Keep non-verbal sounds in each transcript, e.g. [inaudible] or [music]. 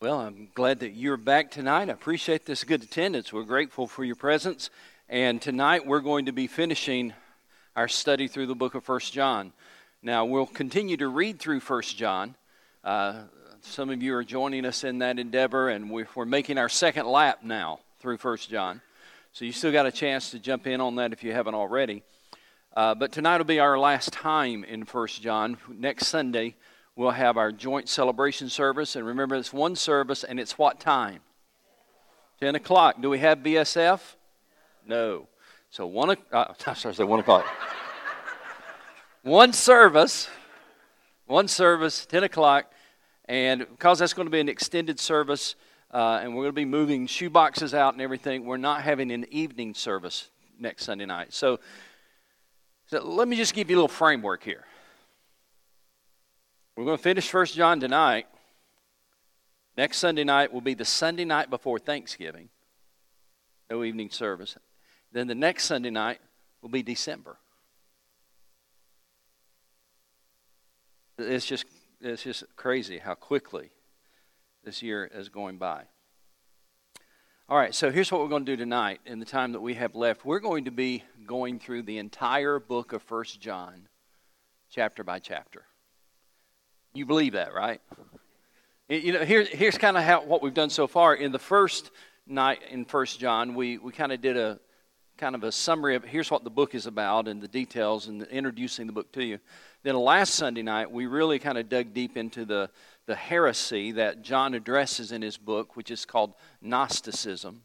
Well, I'm glad that you're back tonight. I appreciate this good attendance. We're grateful for your presence. And tonight we're going to be finishing our study through the book of First John. Now, we'll continue to read through First John. Uh, some of you are joining us in that endeavor, and we're making our second lap now through First John. So you still got a chance to jump in on that if you haven't already. Uh, but tonight will be our last time in First John. Next Sunday, we'll have our joint celebration service. And remember, it's one service, and it's what time? 10 o'clock. Do we have BSF? No. So, one, uh, [laughs] sorry, I said 1 o'clock. one service, one service, 10 o'clock. And because that's going to be an extended service, uh, and we're going to be moving shoe boxes out and everything, we're not having an evening service next Sunday night. So, so let me just give you a little framework here. We're going to finish First John tonight. Next Sunday night will be the Sunday night before Thanksgiving. No evening service. Then the next Sunday night will be December. It's just it's just crazy how quickly this year is going by. All right, so here's what we're going to do tonight in the time that we have left. We're going to be going through the entire book of First John, chapter by chapter. You believe that, right? You know, here, here's kind of how what we've done so far. In the first night in First John, we, we kind of did a kind of a summary of here's what the book is about and the details and introducing the book to you. Then last Sunday night, we really kind of dug deep into the the heresy that John addresses in his book, which is called Gnosticism.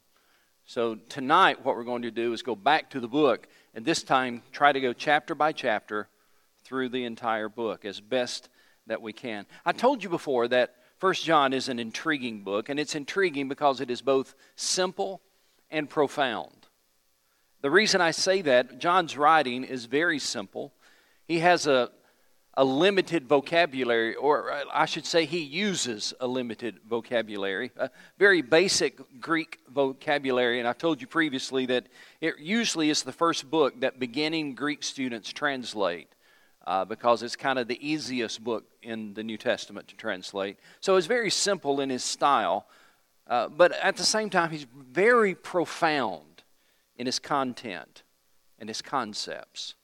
So, tonight, what we're going to do is go back to the book and this time try to go chapter by chapter through the entire book as best that we can. I told you before that First John is an intriguing book, and it's intriguing because it is both simple and profound. The reason I say that, John's writing is very simple. He has a a limited vocabulary, or uh, I should say, he uses a limited vocabulary, a very basic Greek vocabulary. And I've told you previously that it usually is the first book that beginning Greek students translate. Uh, because it's kind of the easiest book in the New Testament to translate. So it's very simple in his style, uh, but at the same time, he's very profound in his content and his concepts.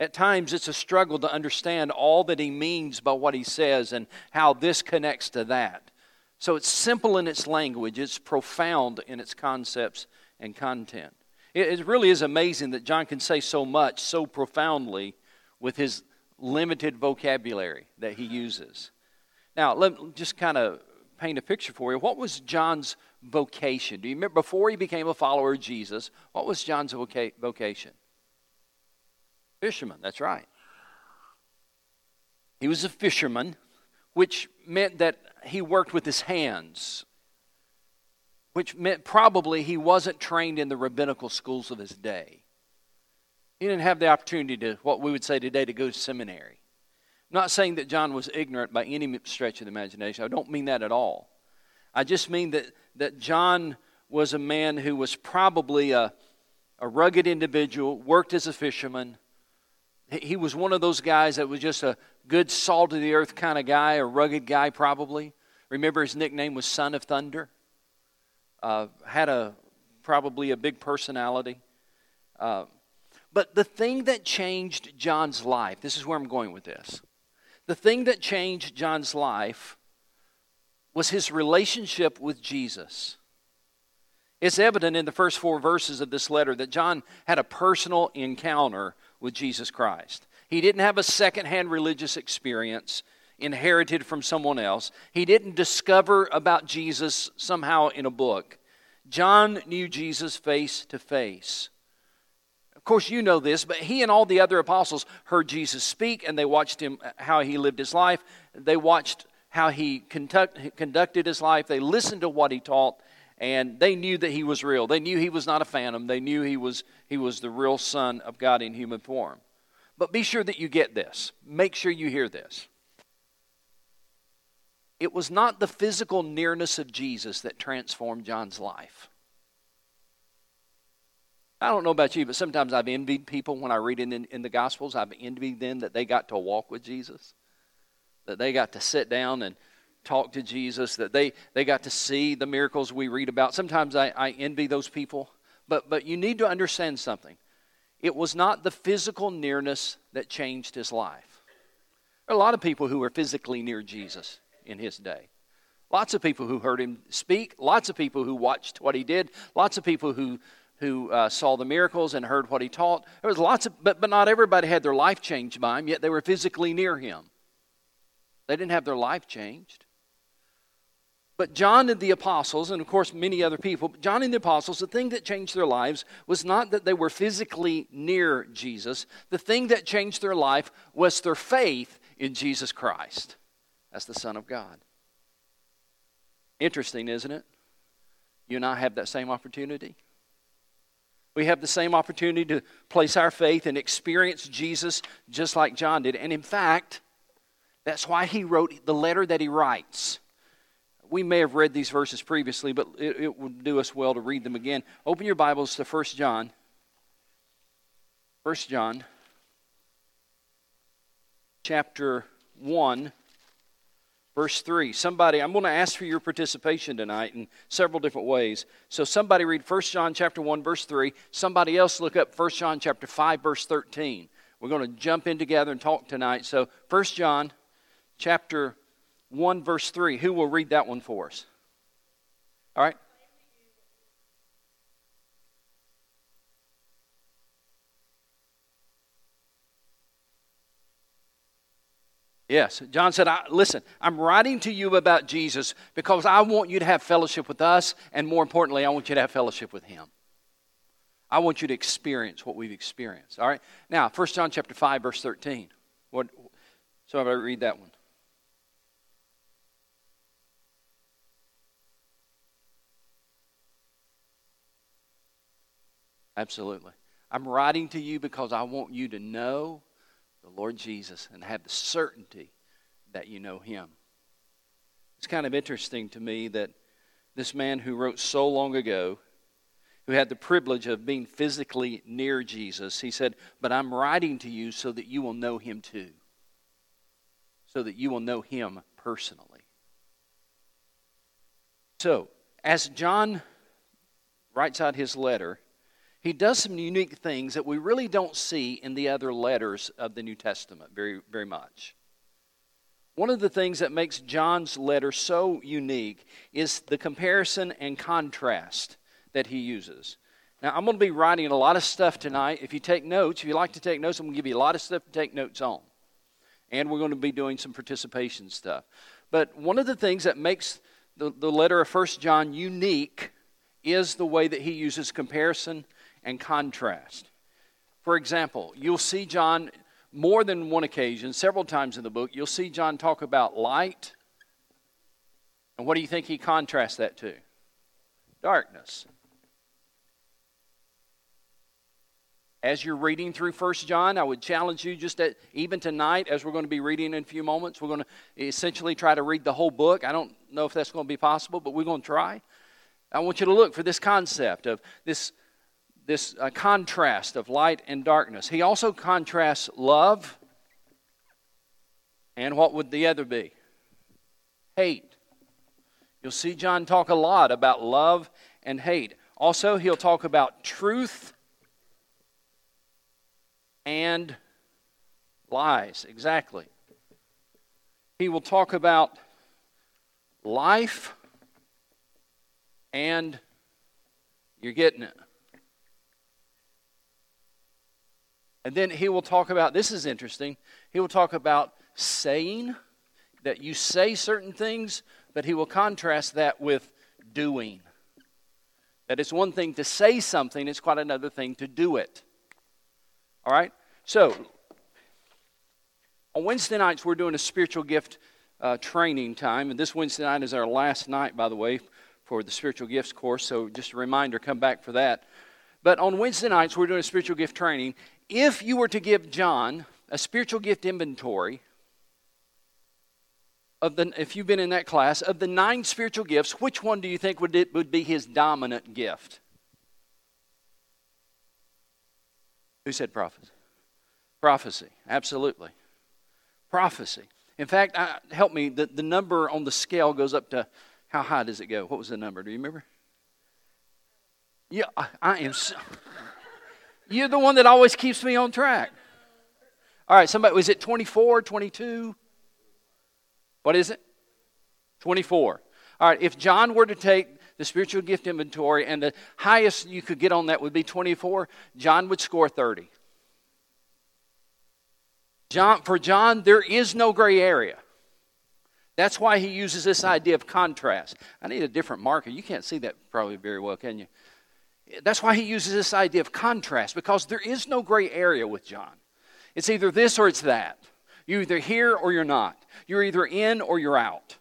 At times, it's a struggle to understand all that he means by what he says and how this connects to that. So it's simple in its language, it's profound in its concepts and content. It, really is amazing that John can say so much so profoundly with his limited vocabulary that he uses. Now, let me just kind of paint a picture for you. What was John's vocation? Do you remember before he became a follower of Jesus, what was John's vocation? Fisherman, that's right. He was a fisherman, which meant that he worked with his hands, which meant probably he wasn't trained in the rabbinical schools of his day. He didn't have the opportunity to, what we would say today, to go to seminary. I'm not saying that John was ignorant by any stretch of the imagination. I don't mean that at all. I just mean that, that John was a man who was probably a, a rugged individual, worked as a fisherman, he was one of those guys that was just a good, salt of the earth kind of guy, a rugged guy, probably. Remember, his nickname was Son of Thunder. Uh, had a probably a big personality. Uh, but the thing that changed John's life, this is where I'm going with this. The thing that changed John's life was his relationship with Jesus. It's evident in the first four verses of this letter that John had a personal encounter with Jesus Christ. He didn't have a secondhand religious experience inherited from someone else. He didn't discover about Jesus somehow in a book. John knew Jesus face to face. Course, you know this, but he and all the other apostles heard Jesus speak and they watched him uh, how he lived his life. They watched how he conduct, conducted his life. They listened to what he taught and they knew that he was real. They knew he was not a phantom. They knew he was, he was the real Son of God in human form. But be sure that you get this. Make sure you hear this. It was not the physical nearness of Jesus that transformed John's life. I don't know about you, but sometimes I've envied people when I read in, in the Gospels. I've envied them that they got to walk with Jesus, that they got to sit down and talk to Jesus, that they, they got to see the miracles we read about. Sometimes I, I envy those people, but, but you need to understand something. It was not the physical nearness that changed his life. There are a lot of people who were physically near Jesus in his day. Lots of people who heard him speak, lots of people who watched what he did, lots of people who, who uh, saw the miracles and heard what he taught. There was lots of, but, but not everybody had their life changed by him, yet they were physically near him. They didn't have their life changed. But John and the apostles, and of course many other people, but John and the apostles, the thing that changed their lives was not that they were physically near Jesus. The thing that changed their life was their faith in Jesus Christ as the Son of God. Interesting, isn't it? You and I have that same opportunity. We have the same opportunity to place our faith and experience Jesus just like John did. And in fact, that's why he wrote the letter that he writes we may have read these verses previously, but it, it would do us well to read them again. Open your Bibles to 1 John. 1 John, chapter 1, verse 3. Somebody, I'm going to ask for your participation tonight in several different ways. So somebody read 1 John chapter 1, verse 3. Somebody else look up 1 John chapter 5, verse 13. We're going to jump in together and talk tonight. So 1 John chapter 1, verse 3. Who will read that one for us? All right. Yes, John said, I, Listen, I'm writing to you about Jesus because I want you to have fellowship with us, and more importantly, I want you to have fellowship with Him. I want you to experience what we've experienced. All right? Now, 1 John chapter 5, verse 13. What, so read that one. Absolutely. I'm writing to you because I want you to know the Lord Jesus and have the certainty that you know him. It's kind of interesting to me that this man who wrote so long ago, who had the privilege of being physically near Jesus, he said, But I'm writing to you so that you will know him too, so that you will know him personally. So, as John writes out his letter, he does some unique things that we really don't see in the other letters of the New Testament very, very much. One of the things that makes John's letter so unique is the comparison and contrast that he uses. Now, I'm going to be writing a lot of stuff tonight. If you take notes, if you like to take notes, I'm going to give you a lot of stuff to take notes on. And we're going to be doing some participation stuff. But one of the things that makes the, the letter of First John unique is the way that he uses comparison and contrast. For example, you'll see John more than one occasion, several times in the book, you'll see John talk about light. And what do you think he contrasts that to? Darkness. As you're reading through First John, I would challenge you just that even tonight, as we're going to be reading in a few moments, we're going to essentially try to read the whole book. I don't know if that's going to be possible, but we're going to try. I want you to look for this concept of this this uh, contrast of light and darkness. He also contrasts love and what would the other be? Hate. You'll see John talk a lot about love and hate. Also, he'll talk about truth and lies. Exactly. He will talk about life and you're getting it And then he will talk about this is interesting. He will talk about saying, that you say certain things, but he will contrast that with doing. That it's one thing to say something, it's quite another thing to do it. All right? So, on Wednesday nights, we're doing a spiritual gift uh, training time. And this Wednesday night is our last night, by the way, for the spiritual gifts course. So, just a reminder, come back for that. But on Wednesday nights, we're doing a spiritual gift training if you were to give John a spiritual gift inventory of the, if you've been in that class, of the nine spiritual gifts, which one do you think would, it, would be his dominant gift? Who said prophecy? Prophecy, absolutely. Prophecy. In fact, I, help me, the, the number on the scale goes up to how high does it go? What was the number? Do you remember? Yeah, I, I am. So, you're the one that always keeps me on track. All right, somebody, was it 24, 22? What is it? 24. All right, if John were to take the spiritual gift inventory and the highest you could get on that would be 24, John would score 30. John, for John, there is no gray area. That's why he uses this idea of contrast. I need a different marker. You can't see that probably very well, can you? That's why he uses this idea of contrast, because there is no gray area with John. It's either this or it's that. You're either here or you're not. You're either in or you're out.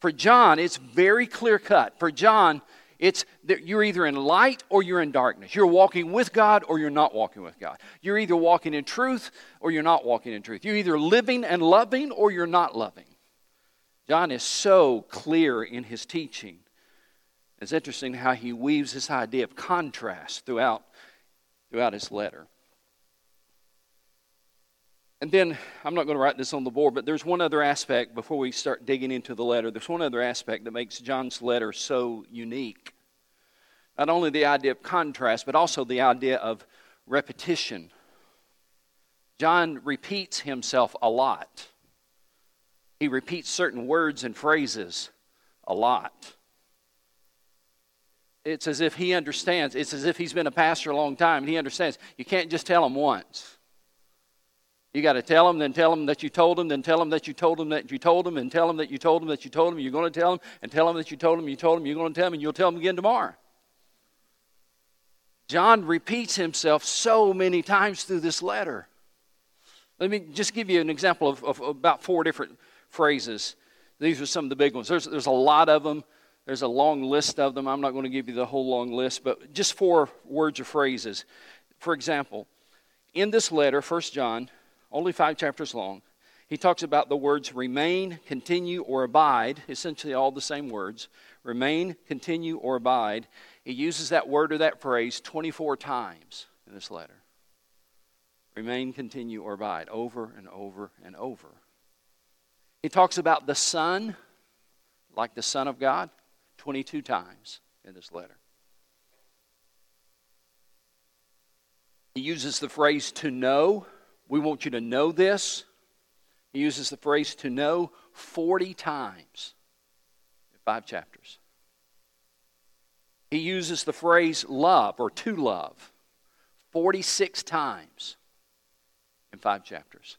For John, it's very clear cut. For John, it's that you're either in light or you're in darkness. You're walking with God or you're not walking with God. You're either walking in truth or you're not walking in truth. You're either living and loving or you're not loving. John is so clear in his teaching. It's interesting how he weaves this idea of contrast throughout, throughout his letter. And then, I'm not going to write this on the board, but there's one other aspect before we start digging into the letter. There's one other aspect that makes John's letter so unique. Not only the idea of contrast, but also the idea of repetition. John repeats himself a lot, he repeats certain words and phrases a lot. It's as if he understands. It's as if he's been a pastor a long time. And he understands. You can't just tell him once. You got to tell him, then tell him that you told him, then tell him that you told him that you told them, and tell him that you told him that you told him. You're going to tell him, and tell him that you told them, you told him, You're going to tell him, and you'll tell him again tomorrow. John repeats himself so many times through this letter. Let me just give you an example of, of about four different phrases. These are some of the big ones. There's, there's a lot of them. There's a long list of them. I'm not going to give you the whole long list, but just four words or phrases. For example, in this letter, 1 John, only five chapters long. He talks about the words remain, continue, or abide, essentially all the same words. Remain, continue, or abide. He uses that word or that phrase 24 times in this letter. Remain, continue, or abide, over and over and over. He talks about the Son, like the Son of God, 22 times in this letter. He uses the phrase to know we want you to know this. He uses the phrase to know 40 times in five chapters. He uses the phrase love or to love 46 times in five chapters.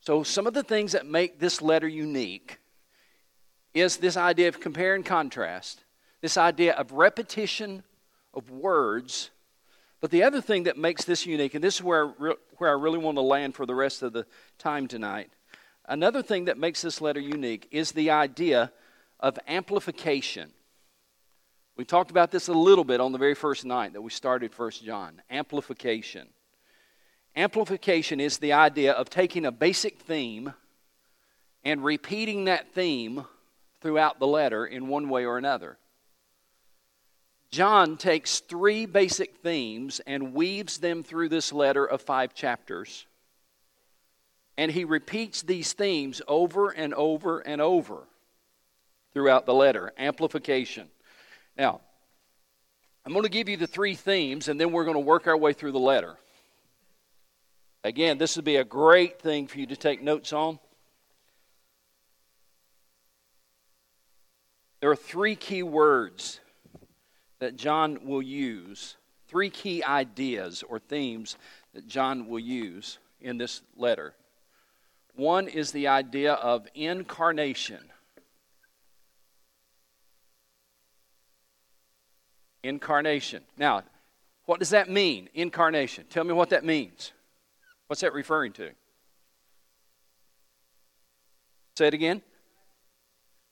So, some of the things that make this letter unique is this idea of compare and contrast, this idea of repetition of words but the other thing that makes this unique, and this is where, where I really want to land for the rest of the time tonight, another thing that makes this letter unique is the idea of amplification. We talked about this a little bit on the very first night that we started First John. Amplification. Amplification is the idea of taking a basic theme and repeating that theme throughout the letter in one way or another. John takes three basic themes and weaves them through this letter of five chapters. And he repeats these themes over and over and over throughout the letter. Amplification. Now, I'm going to give you the three themes, and then we're going to work our way through the letter. Again, this would be a great thing for you to take notes on. There are three key words that John will use, three key ideas or themes that John will use in this letter. One is the idea of incarnation. Incarnation. Now, what does that mean, incarnation? Tell me what that means. What's that referring to? Say it again.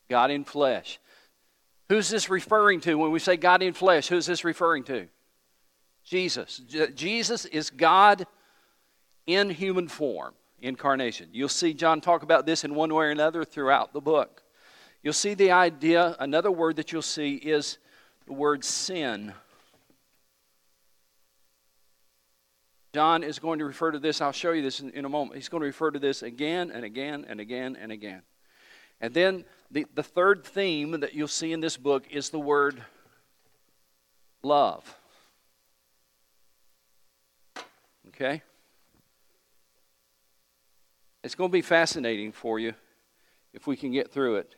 God in flesh. Who's this referring to when we say God in flesh? Who's this referring to? Jesus. Jesus is God in human form, incarnation. You'll see John talk about this in one way or another throughout the book. You'll see the idea, another word that you'll see is the word sin. John is going to refer to this, I'll show you this in, in, a moment. He's going to refer to this again and again and again and again. And then the, the third theme that you'll see in this book is the word love. Okay? It's going to be fascinating for you if we can get through it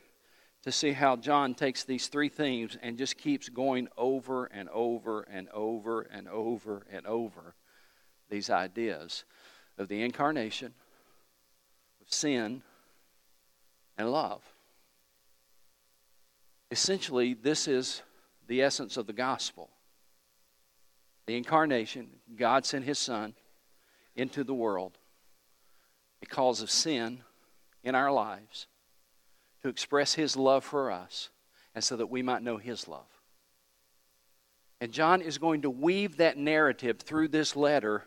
to see how John takes these three themes and just keeps going over and over and over and over and over these ideas of the incarnation, of sin, and love. Essentially, this is the essence of the gospel. The incarnation, God sent his Son into the world because of sin in our lives to express his love for us and so that we might know his love. And John is going to weave that narrative through this letter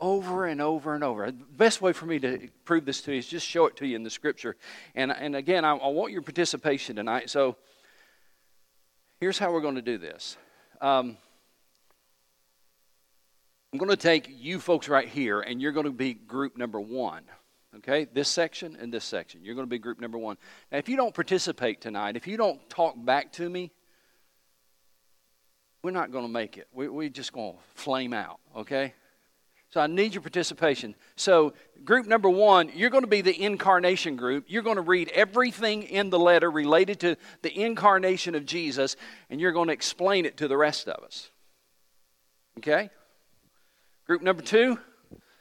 over and over and over. The best way for me to prove this to you is just show it to you in the scripture. And, and again, I, I want your participation tonight. So here's how we're going to do this. Um, I'm going to take you folks right here, and you're going to be group number one. Okay, this section and this section. You're going to be group number one. Now, if you don't participate tonight, if you don't talk back to me, we're not going to make it. We, we're just going to flame out, okay? So I need your participation. So, group number one, you're going to be the incarnation group. You're going to read everything in the letter related to the incarnation of Jesus, and you're going to explain it to the rest of us. Okay? Group number two,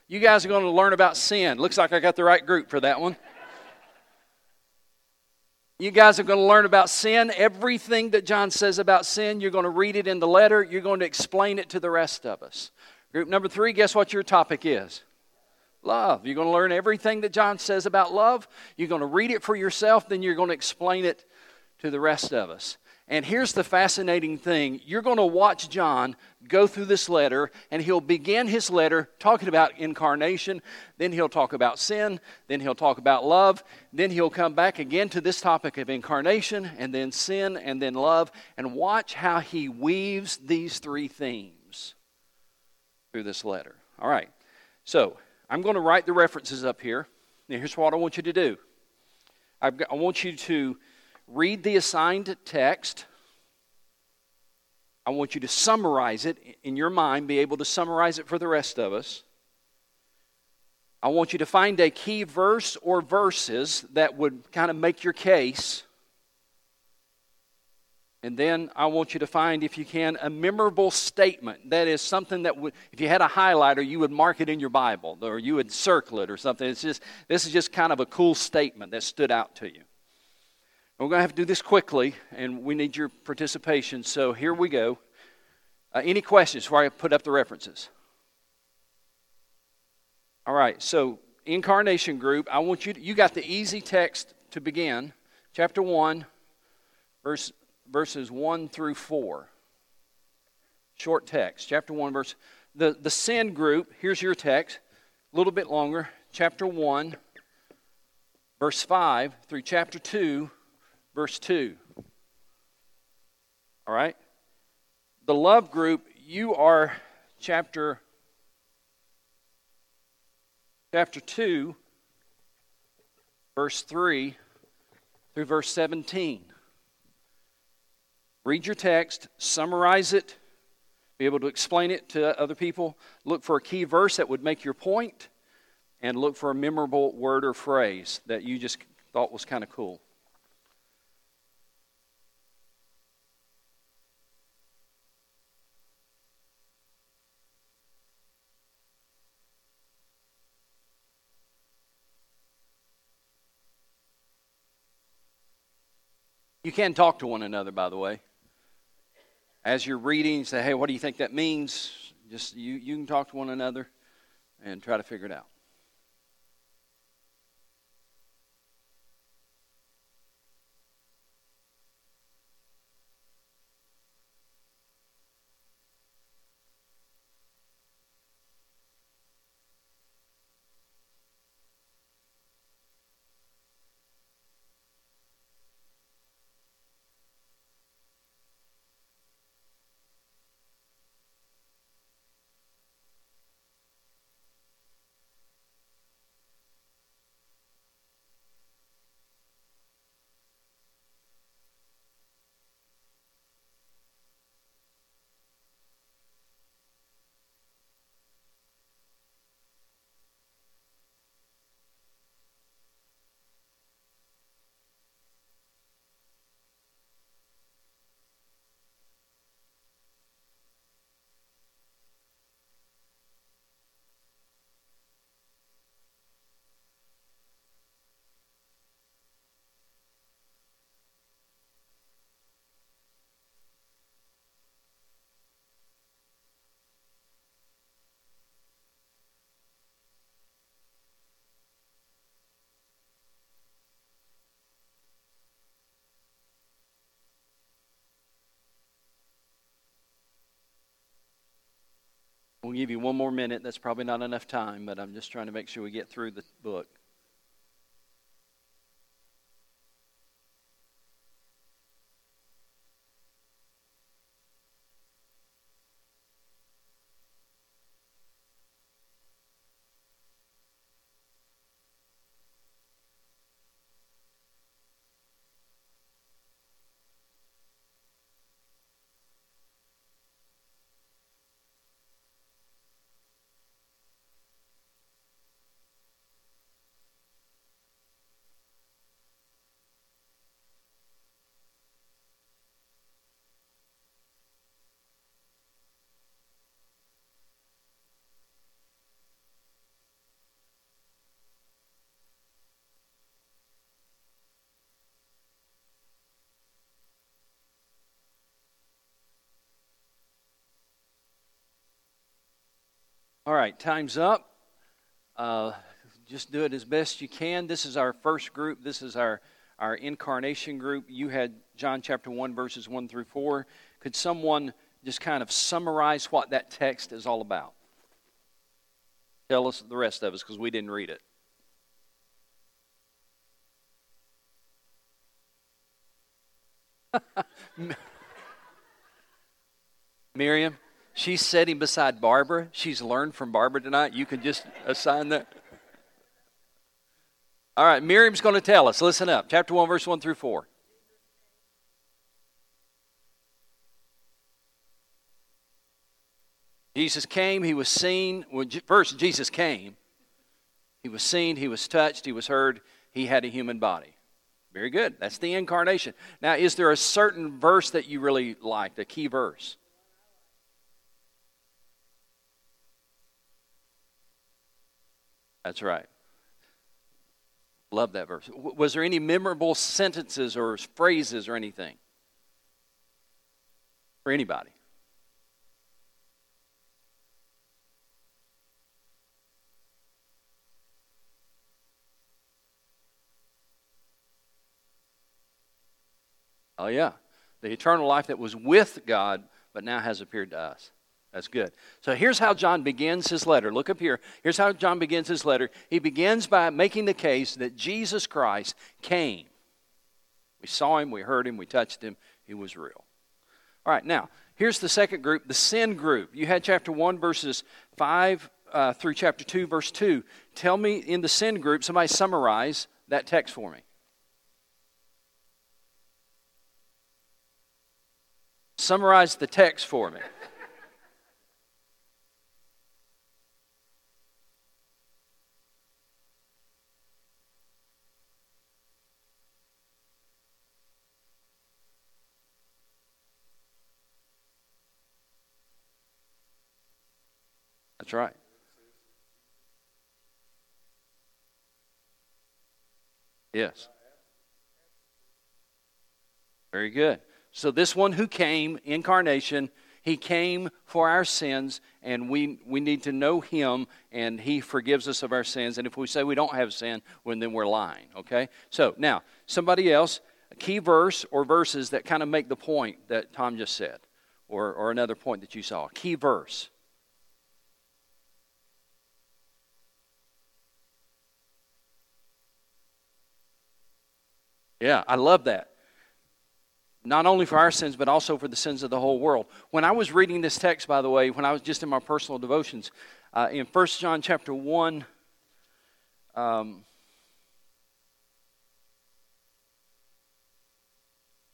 you guys are going to learn about sin. Looks like I got the right group for that one. You guys are going to learn about sin. Everything that John says about sin, you're going to read it in the letter. You're going to explain it to the rest of us. Group number three, guess what your topic is? Love. You're going to learn everything that John says about love. You're going to read it for yourself, then you're going to explain it to the rest of us. And here's the fascinating thing you're going to watch John go through this letter, and he'll begin his letter talking about incarnation, then he'll talk about sin, then he'll talk about love, then he'll come back again to this topic of incarnation, and then sin, and then love, and watch how he weaves these three themes through this letter. All right, so I'm going to write the references up here. Now, here's what I want you to do got, I want you to read the assigned text. I want you to summarize it in your mind, be able to summarize it for the rest of us. I want you to find a key verse or verses that would kind of make your case. And then I want you to find, if you can, a memorable statement. That is something that would, if you had a highlighter, you would mark it in your Bible or you would circle it or something. It's just, this is just kind of a cool statement that stood out to you. We're going to have to do this quickly, and we need your participation. So here we go. Uh, any questions before I put up the references? All right, so incarnation group, I want you to, you got the easy text to begin, chapter 1, verse, verses 1 through 4. Short text, chapter 1, verse. The, the sin group, here's your text, a little bit longer, chapter 1, verse 5 through chapter 2, verse 2. All right? The love group, you are chapter chapter 2 verse 3 through verse 17. Read your text, summarize it, be able to explain it to other people, look for a key verse that would make your point, and look for a memorable word or phrase that you just thought was kind of cool. You can talk to one another, by the way. As you're reading, say, hey, what do you think that means? Just you, you can talk to one another and try to figure it out. Give you one more minute. That's probably not enough time, but I'm just trying to make sure we get through the book. All right, time's up. Uh, just do it as best you can. This is our first group. This is our, our incarnation group. You had John chapter 1, verses 1 through 4. Could someone just kind of summarize what that text is all about? Tell us, the rest of us, because we didn't read it. [laughs] Miriam? She's sitting beside Barbara. She's learned from Barbara tonight. You can just assign that. All right, Miriam's going to tell us. Listen up. Chapter 1, verse 1 through 4. Jesus came, he was seen. First, Jesus came. He was seen, he was touched, he was heard, he had a human body. Very good. That's the incarnation. Now, is there a certain verse that you really liked, a key verse? That's right. Love that verse. Was there any memorable sentences or phrases or anything? For anybody? Oh, yeah. The eternal life that was with God, but now has appeared to us. That's good. So here's how John begins his letter. Look up here. Here's how John begins his letter. He begins by making the case that Jesus Christ came. We saw him, we heard him, we touched him. He was real. All right, now, here's the second group, the sin group. You had chapter 1, verses 5 uh, through chapter 2, verse 2. Tell me in the sin group, somebody summarize that text for me. Summarize the text for me. That's right. Yes. Very good. So, this one who came, incarnation, he came for our sins, and we, we need to know him, and he forgives us of our sins. And if we say we don't have sin, well, then we're lying, okay? So, now, somebody else, a key verse or verses that kind of make the point that Tom just said, or, or another point that you saw. Key verse. Yeah, I love that. Not only for our sins, but also for the sins of the whole world. When I was reading this text, by the way, when I was just in my personal devotions, uh, in 1 John chapter 1, um,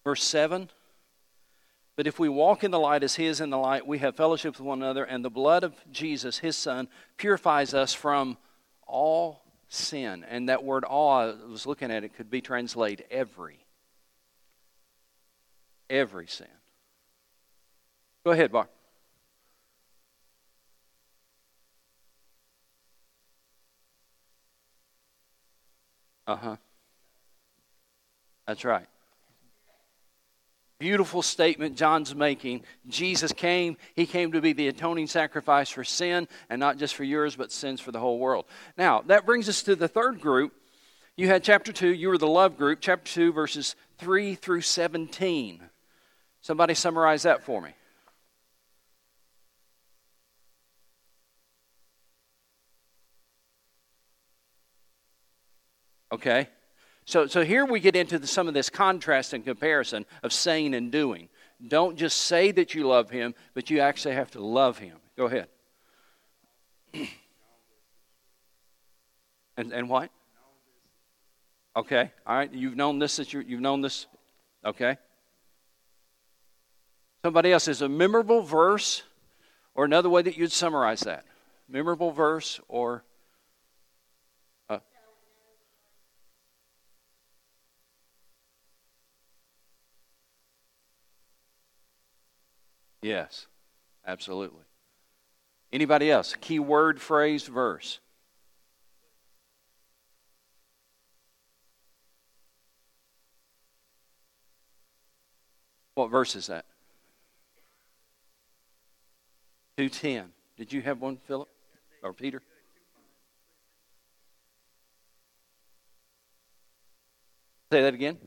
verse 7 But if we walk in the light as He is in the light, we have fellowship with one another, and the blood of Jesus, His Son, purifies us from all sin. And that word all, I was looking at it, could be translated every. Every sin. Go ahead, Bar. Uh huh. That's right beautiful statement John's making. Jesus came, he came to be the atoning sacrifice for sin, and not just for yours, but sins for the whole world. Now, that brings us to the third group. You had chapter 2, you were the love group, chapter 2, verses 3 through 17. Somebody summarize that for me. Okay. So, so here we get into the, some of this contrast and comparison of saying and doing. Don't just say that you love him, but you actually have to love him. Go ahead. and, and what? Okay. All right. You've known this since you've known this. Okay. Somebody else is a memorable verse, or another way that you'd summarize that. Memorable verse or Yes, absolutely. Anybody else? Key word, phrase, verse. What verse is that? 210. Did you have one, Philip? Or Peter? Say that again.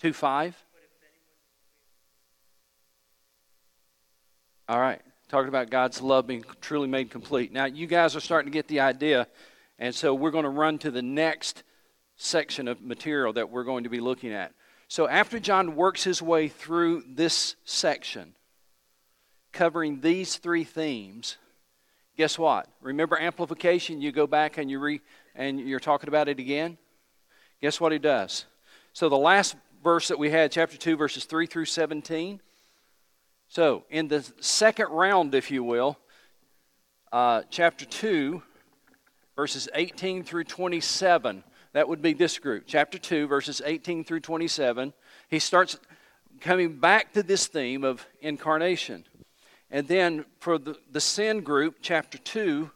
2 5. All right. Talking about God's love being truly made complete. Now, you guys are starting to get the idea, and so we're going to run to the next section of material that we're going to be looking at. So, after John works his way through this section, covering these three themes, guess what? Remember amplification? You go back and you re, and you're talking about it again. Guess what he does? So, the last verse that we had, chapter 2, verses 3 through 17, so, in the second round, if you will, uh, chapter 2, verses 18 through 27, that would be this group. Chapter 2, verses 18 through 27, he starts coming back to this theme of incarnation. And then for the, the sin group, chapter 2,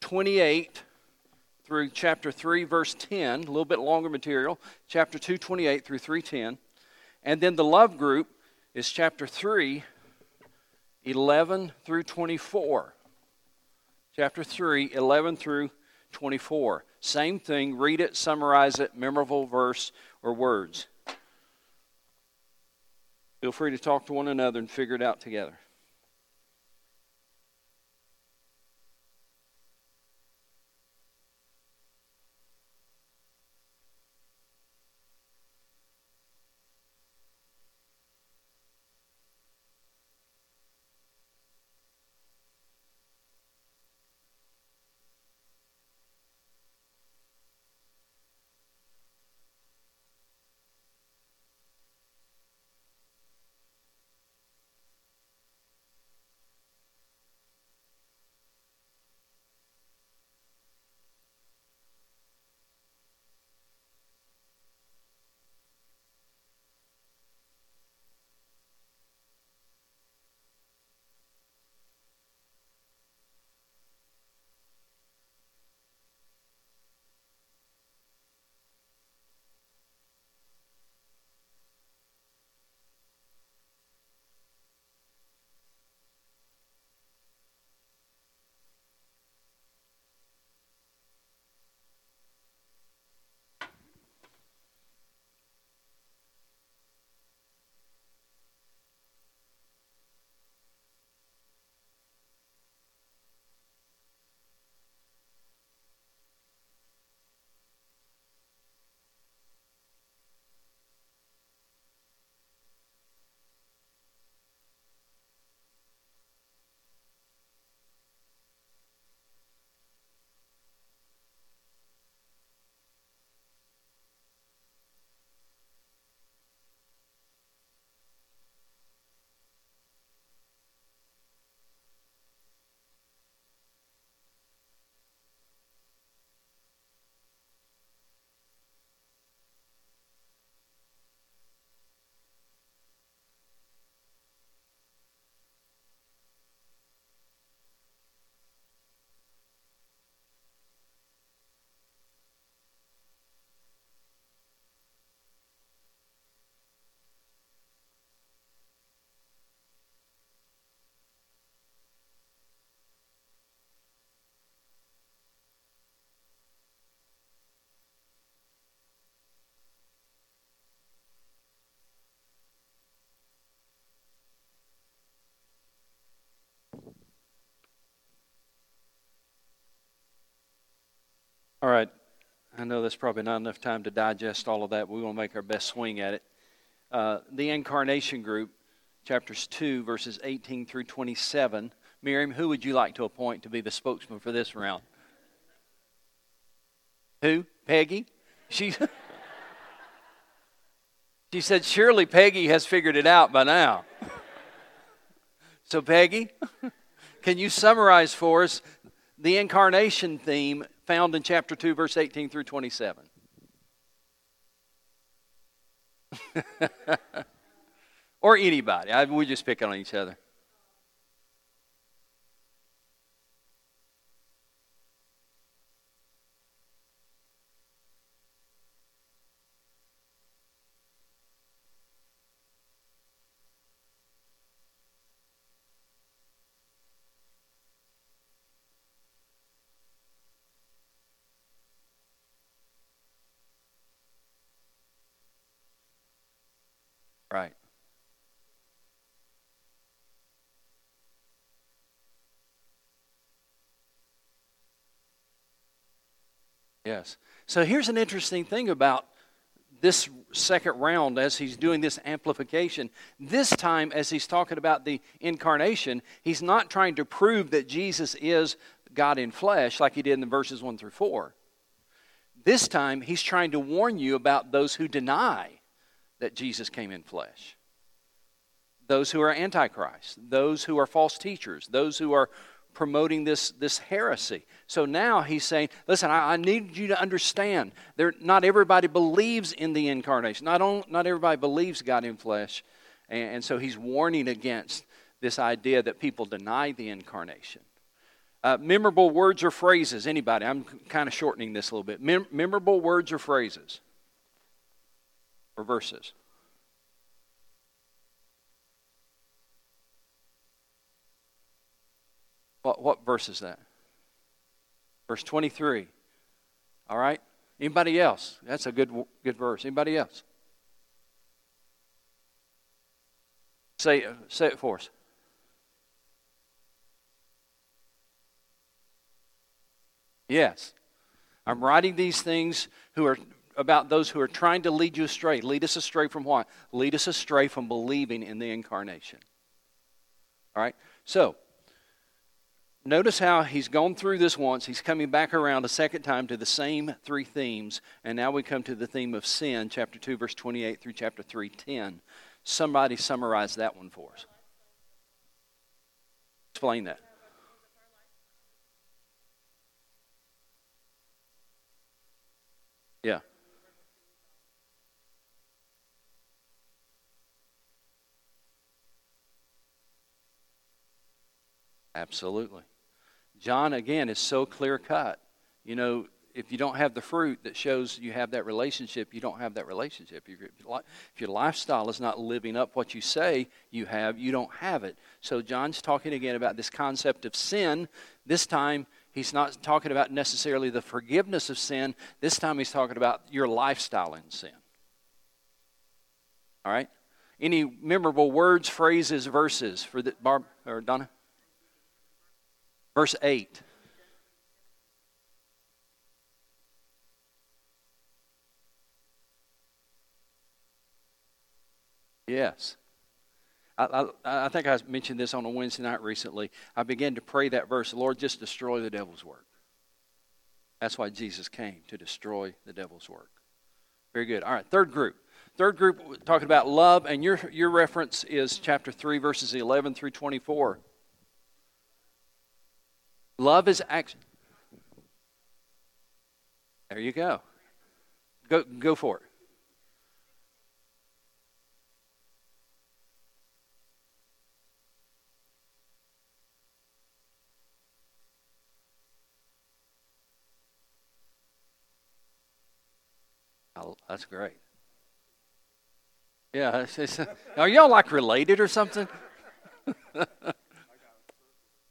28 through chapter 3, verse 10, a little bit longer material, chapter 2, 28 through 310. And then the love group, is chapter 3, 11 through 24. Chapter 3, 11 through 24. Same thing, read it, summarize it, memorable verse or words. Feel free to talk to one another and figure it out together. All right. I know there's probably not enough time to digest all of that. But we to make our best swing at it. Uh, the incarnation group, chapters 2, verses 18 through 27. Miriam, who would you like to appoint to be the spokesman for this round? Who? Peggy? She, [laughs] she said, Surely Peggy has figured it out by now. So, Peggy, [laughs] can you summarize for us the incarnation theme found in chapter 2, verse 18 through 27? [laughs] or anybody. I, we just pick on each other. Right. Yes. So here's an interesting thing about this second round as he's doing this amplification. This time, as he's talking about the incarnation, he's not trying to prove that Jesus is God in flesh like he did in the verses 1 through 4. This time, he's trying to warn you about those who deny that Jesus came in flesh. Those who are antichrist, those who are false teachers, those who are promoting this, this heresy. So now he's saying, listen, I, I need you to understand, there, not everybody believes in the incarnation. Not, on, not everybody believes God in flesh. And, and so he's warning against this idea that people deny the incarnation. Uh, memorable words or phrases, anybody? I'm kind of shortening this a little bit. Mem- memorable words or phrases or verses? What, what verse is that? Verse 23. All right? Anybody else? That's a good, good verse. Anybody else? Say, uh, say it for us. Yes. I'm writing these things who are about those who are trying to lead you astray. Lead us astray from what? Lead us astray from believing in the incarnation. All right? So, notice how he's gone through this once. He's coming back around a second time to the same three themes. And now we come to the theme of sin, chapter 2, verse 28 through chapter 3, 10. Somebody summarize that one for us. Explain that. Yeah. Absolutely. John, again, is so clear cut. You know, if you don't have the fruit that shows you have that relationship, you don't have that relationship. If, your lifestyle is not living up what you say you have, you don't have it. So, John's talking again about this concept of sin. This time, he's not talking about necessarily the forgiveness of sin. This time, he's talking about your lifestyle in sin. All right? Any memorable words, phrases, verses for the Barb or Donna? Verse 8. Yes. I, I, I, think I mentioned this on a Wednesday night recently. I began to pray that verse Lord, just destroy the devil's work. That's why Jesus came, to destroy the devil's work. Very good. All right, third group. Third group, talking about love, and your, your reference is chapter 3, verses 11 through 24. Love is action. There you go. Go, go for it. Oh, that's great. Yeah, [laughs] it's, it's, are y'all like related or something? [laughs]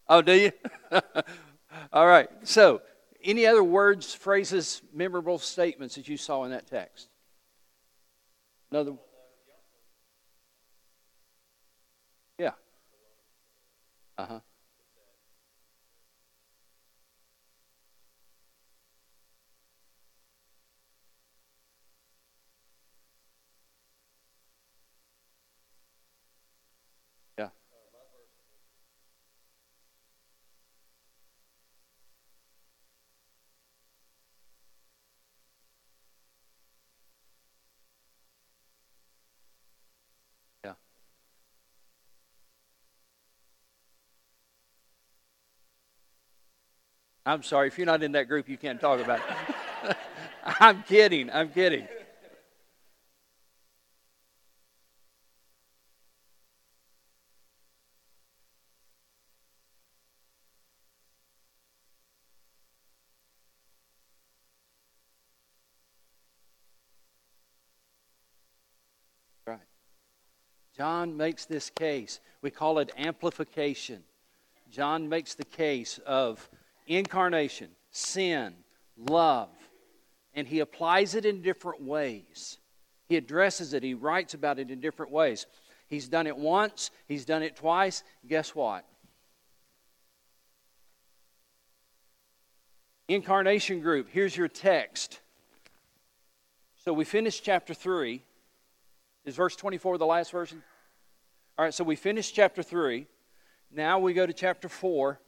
Oh, do you? [laughs] All right. So, any other words, phrases, memorable statements that you saw in that text? Another. One? Yeah. Uh huh. I'm sorry, if you're not in that group, you can't talk about it. [laughs] I'm kidding. I'm kidding. Right. John makes this case. We call it amplification. John makes the case of incarnation, sin, love, and he applies it in different ways. He addresses it, he writes about it in different ways. He's done it once, he's done it twice. Guess what? Incarnation group, here's your text. So we finished chapter 3. Is verse 24 the last version? All right, so we finished chapter 3. Now we go to chapter 4,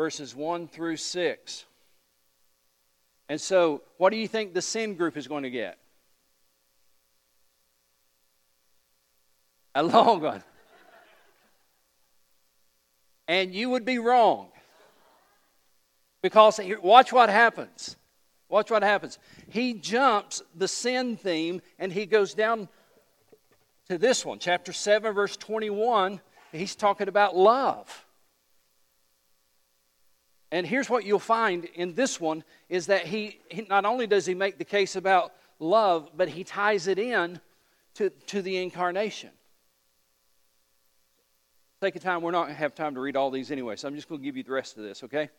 verses 1 through 6. And so, what do you think the sin group is going to get? A long one. And you would be wrong. Because watch what happens. Watch what happens. He jumps the sin theme and he goes down to this one, chapter 7, verse 21, he's talking about love. And here's what you'll find in this one is that he, he, not only does he make the case about love, but he ties it in to, to the incarnation. Take a time, we're not going to have time to read all these anyway, so I'm just going to give you the rest of this, okay?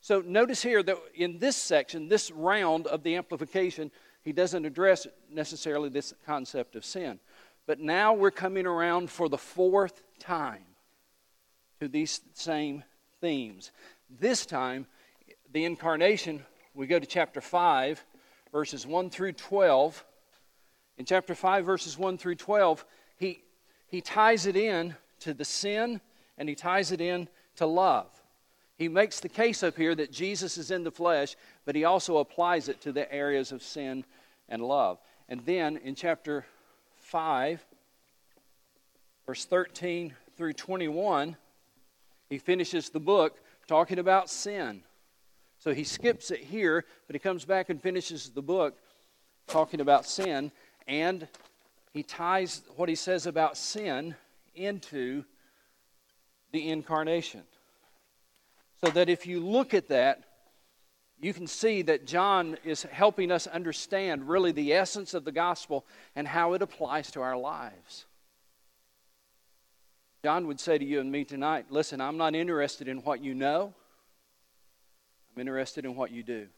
So notice here that in this section, this round of the amplification, he doesn't address necessarily this concept of sin. But now we're coming around for the fourth time to these same themes. This time, the incarnation, we go to chapter 5, verses 1 through 12. In chapter 5, verses 1 through 12, he, he ties it in to the sin and he ties it in to love. He makes the case up here that Jesus is in the flesh, but he also applies it to the areas of sin and love. And then in chapter 5, verse 13 through 21, he finishes the book talking about sin. So he skips it here, but he comes back and finishes the book talking about sin, and he ties what he says about sin into the incarnation. So that if you look at that, you can see that John is helping us understand really the essence of the gospel and how it applies to our lives. John would say to you and me tonight listen, I'm not interested in what you know, I'm interested in what you do.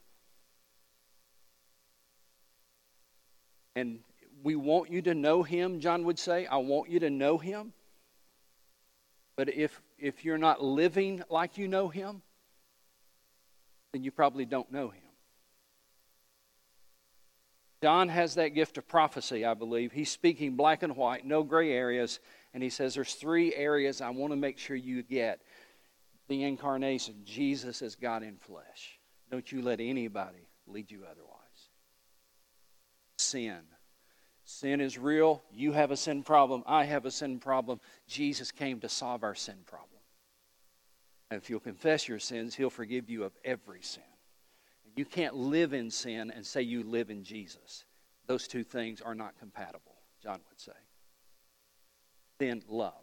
And we want you to know him, John would say. I want you to know him. But if, if you're not living like you know him, then you probably don't know him. John has that gift of prophecy, I believe. He's speaking black and white, no gray areas. And he says, There's three areas I want to make sure you get the incarnation. Jesus is God in flesh. Don't you let anybody lead you otherwise. Sin. Sin is real. You have a sin problem. I have a sin problem. Jesus came to solve our sin problem. And if you'll confess your sins, He'll forgive you of every sin. You can't live in sin and say you live in Jesus. Those two things are not compatible, John would say. Then love.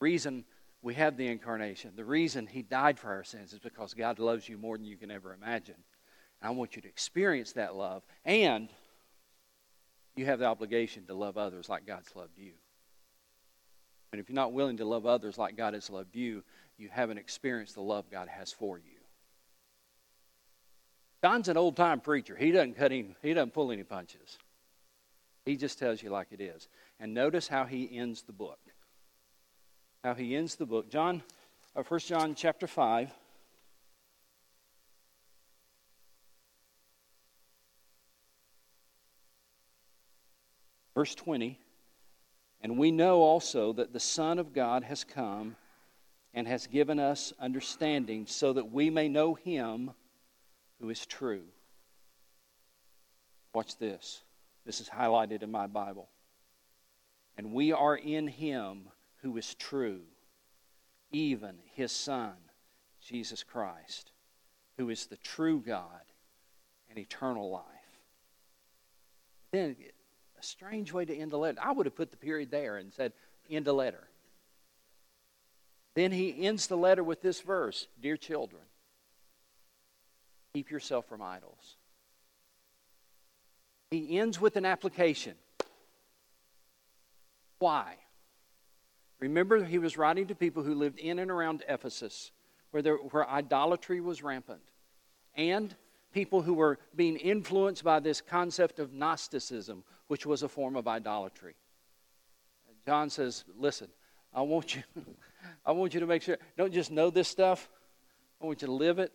Reason we have the incarnation, the reason He died for our sins is because God loves you more than you can ever imagine. I want you to experience that love, and you have the obligation to love others like God's loved you. And if you're not willing to love others like God has loved you, you haven't experienced the love God has for you. John's an old time preacher. He doesn't cut any, he doesn't pull any punches. He just tells you like it is. And notice how he ends the book. How he ends the book. John, uh, 1 John chapter 5. Verse 20. And we know also that the Son of God has come and has given us understanding so that we may know him who is true. Watch this. This is highlighted in my Bible. And we are in him who is true, even his Son, Jesus Christ, who is the true God and eternal life. Then, a strange way to end the letter. I would have put the period there and said, end the letter. Then he ends the letter with this verse Dear children, keep yourself from idols. He ends with an application. Why? Remember, he was writing to people who lived in and around Ephesus, where, there, where idolatry was rampant, and people who were being influenced by this concept of Gnosticism, which was a form of idolatry. John says, Listen, I want you, [laughs] I want you to make sure, don't just know this stuff, I want you to live it.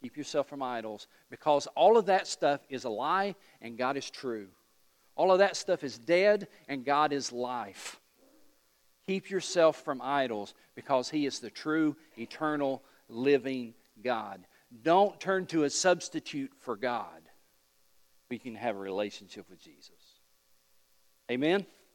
Keep yourself from idols because all of that stuff is a lie and God is true. All of that stuff is dead and God is life. Keep yourself from idols because He is the true, eternal, living God. Don't turn to a substitute for God. We can have a relationship with Jesus. Amen?